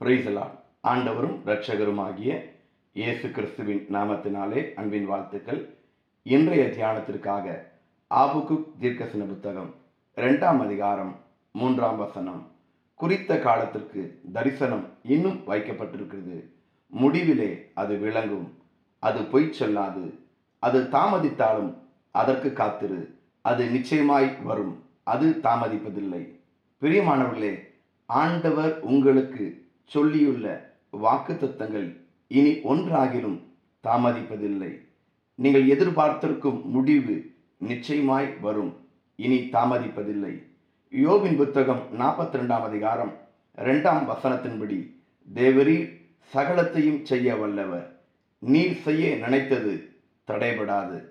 பிரைசலாட் ஆண்டவரும் இரட்சகருமாகிய இயேசு கிறிஸ்துவின் நாமத்தினாலே அன்பின் வாழ்த்துக்கள். இன்றைய தியானத்திற்காக ஆபுக்கு தீர்க்கசன புத்தகம் இரண்டாம் அதிகாரம் மூன்றாம் வசனம். குறித்த காலத்திற்கு தரிசனம் இன்னும் வைக்கப்பட்டிருக்கிறது. முடிவிலே அது விளங்கும். அது பொய் சொல்லாது. அது தாமதித்தாலும் அதற்கு காத்திரு. அது நிச்சயமாய் வரும். அது தாமதிப்பதில்லை. பிரியமானவர்களே ஆண்டவர் உங்களுக்கு சொல்லியுள்ள வாக்கு தத்தங்கள் இனி ஒன்றாகிலும் தாமதிப்பதில்லை. நீங்கள் எதிர்பார்த்திருக்கும் முடிவு நிச்சயமாய் வரும். இனி தாமதிப்பதில்லை. யோபின் புத்தகம் நாற்பத்தி ரெண்டாம் அதிகாரம் இரண்டாம் வசனத்தின்படி தேவரீர் சகலத்தையும் செய்ய வல்லவர். நீர் செய்ய நினைத்தது தடைபடாது.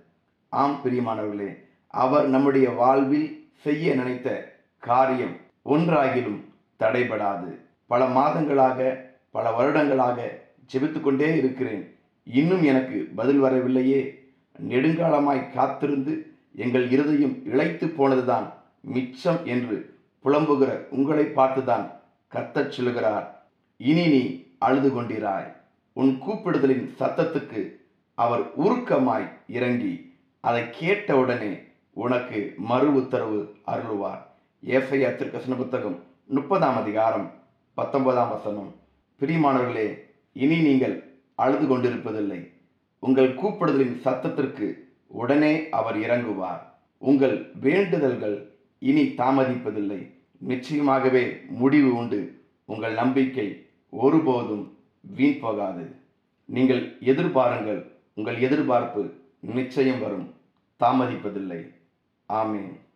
ஆம் பிரியமானவர்களே அவர் நம்முடைய வாழ்வில் செய்ய நினைத்த காரியம் ஒன்றாகிலும் தடைபடாது. பல மாதங்களாக பல வருடங்களாக ஜெபித்து கொண்டே இருக்கிறேன். இன்னும் எனக்கு பதில் வரவில்லையே. நெடுங்காலமாய் காத்திருந்து எங்கள் இருதயம் இழைத்து போனதுதான் மிச்சம் என்று புலம்புகிற உங்களை பார்த்துதான் கர்த்தச் சொல்லுகிறார். இனி நீ அழுது கொண்டிராய். உன் கூப்பிடுதலின் சத்தத்துக்கு அவர் உருக்கமாய் இறங்கி அதை கேட்டவுடனே உனக்கு மறு உத்தரவு அருளுவார். ஏசையா திருக்கசன புத்தகம் முப்பதாம் அதிகாரம் பத்தொன்பதாம் வசனம். பிரியமானவர்களே இனி நீங்கள் அழுது கொண்டிருப்பதில்லை. உங்கள் கூப்பிடுதலின் சத்தத்திற்கு உடனே அவர் இறங்குவார். உங்கள் வேண்டுதல்கள் இனி தாமதிப்பதில்லை. நிச்சயமாகவே முடிவு உண்டு. உங்கள் நம்பிக்கை ஒருபோதும் வீண் போகாது. நீங்கள் எதிர்பாருங்கள். உங்கள் எதிர்பார்ப்பு நிச்சயம் வரும். தாமதிப்பதில்லை. ஆமேன்.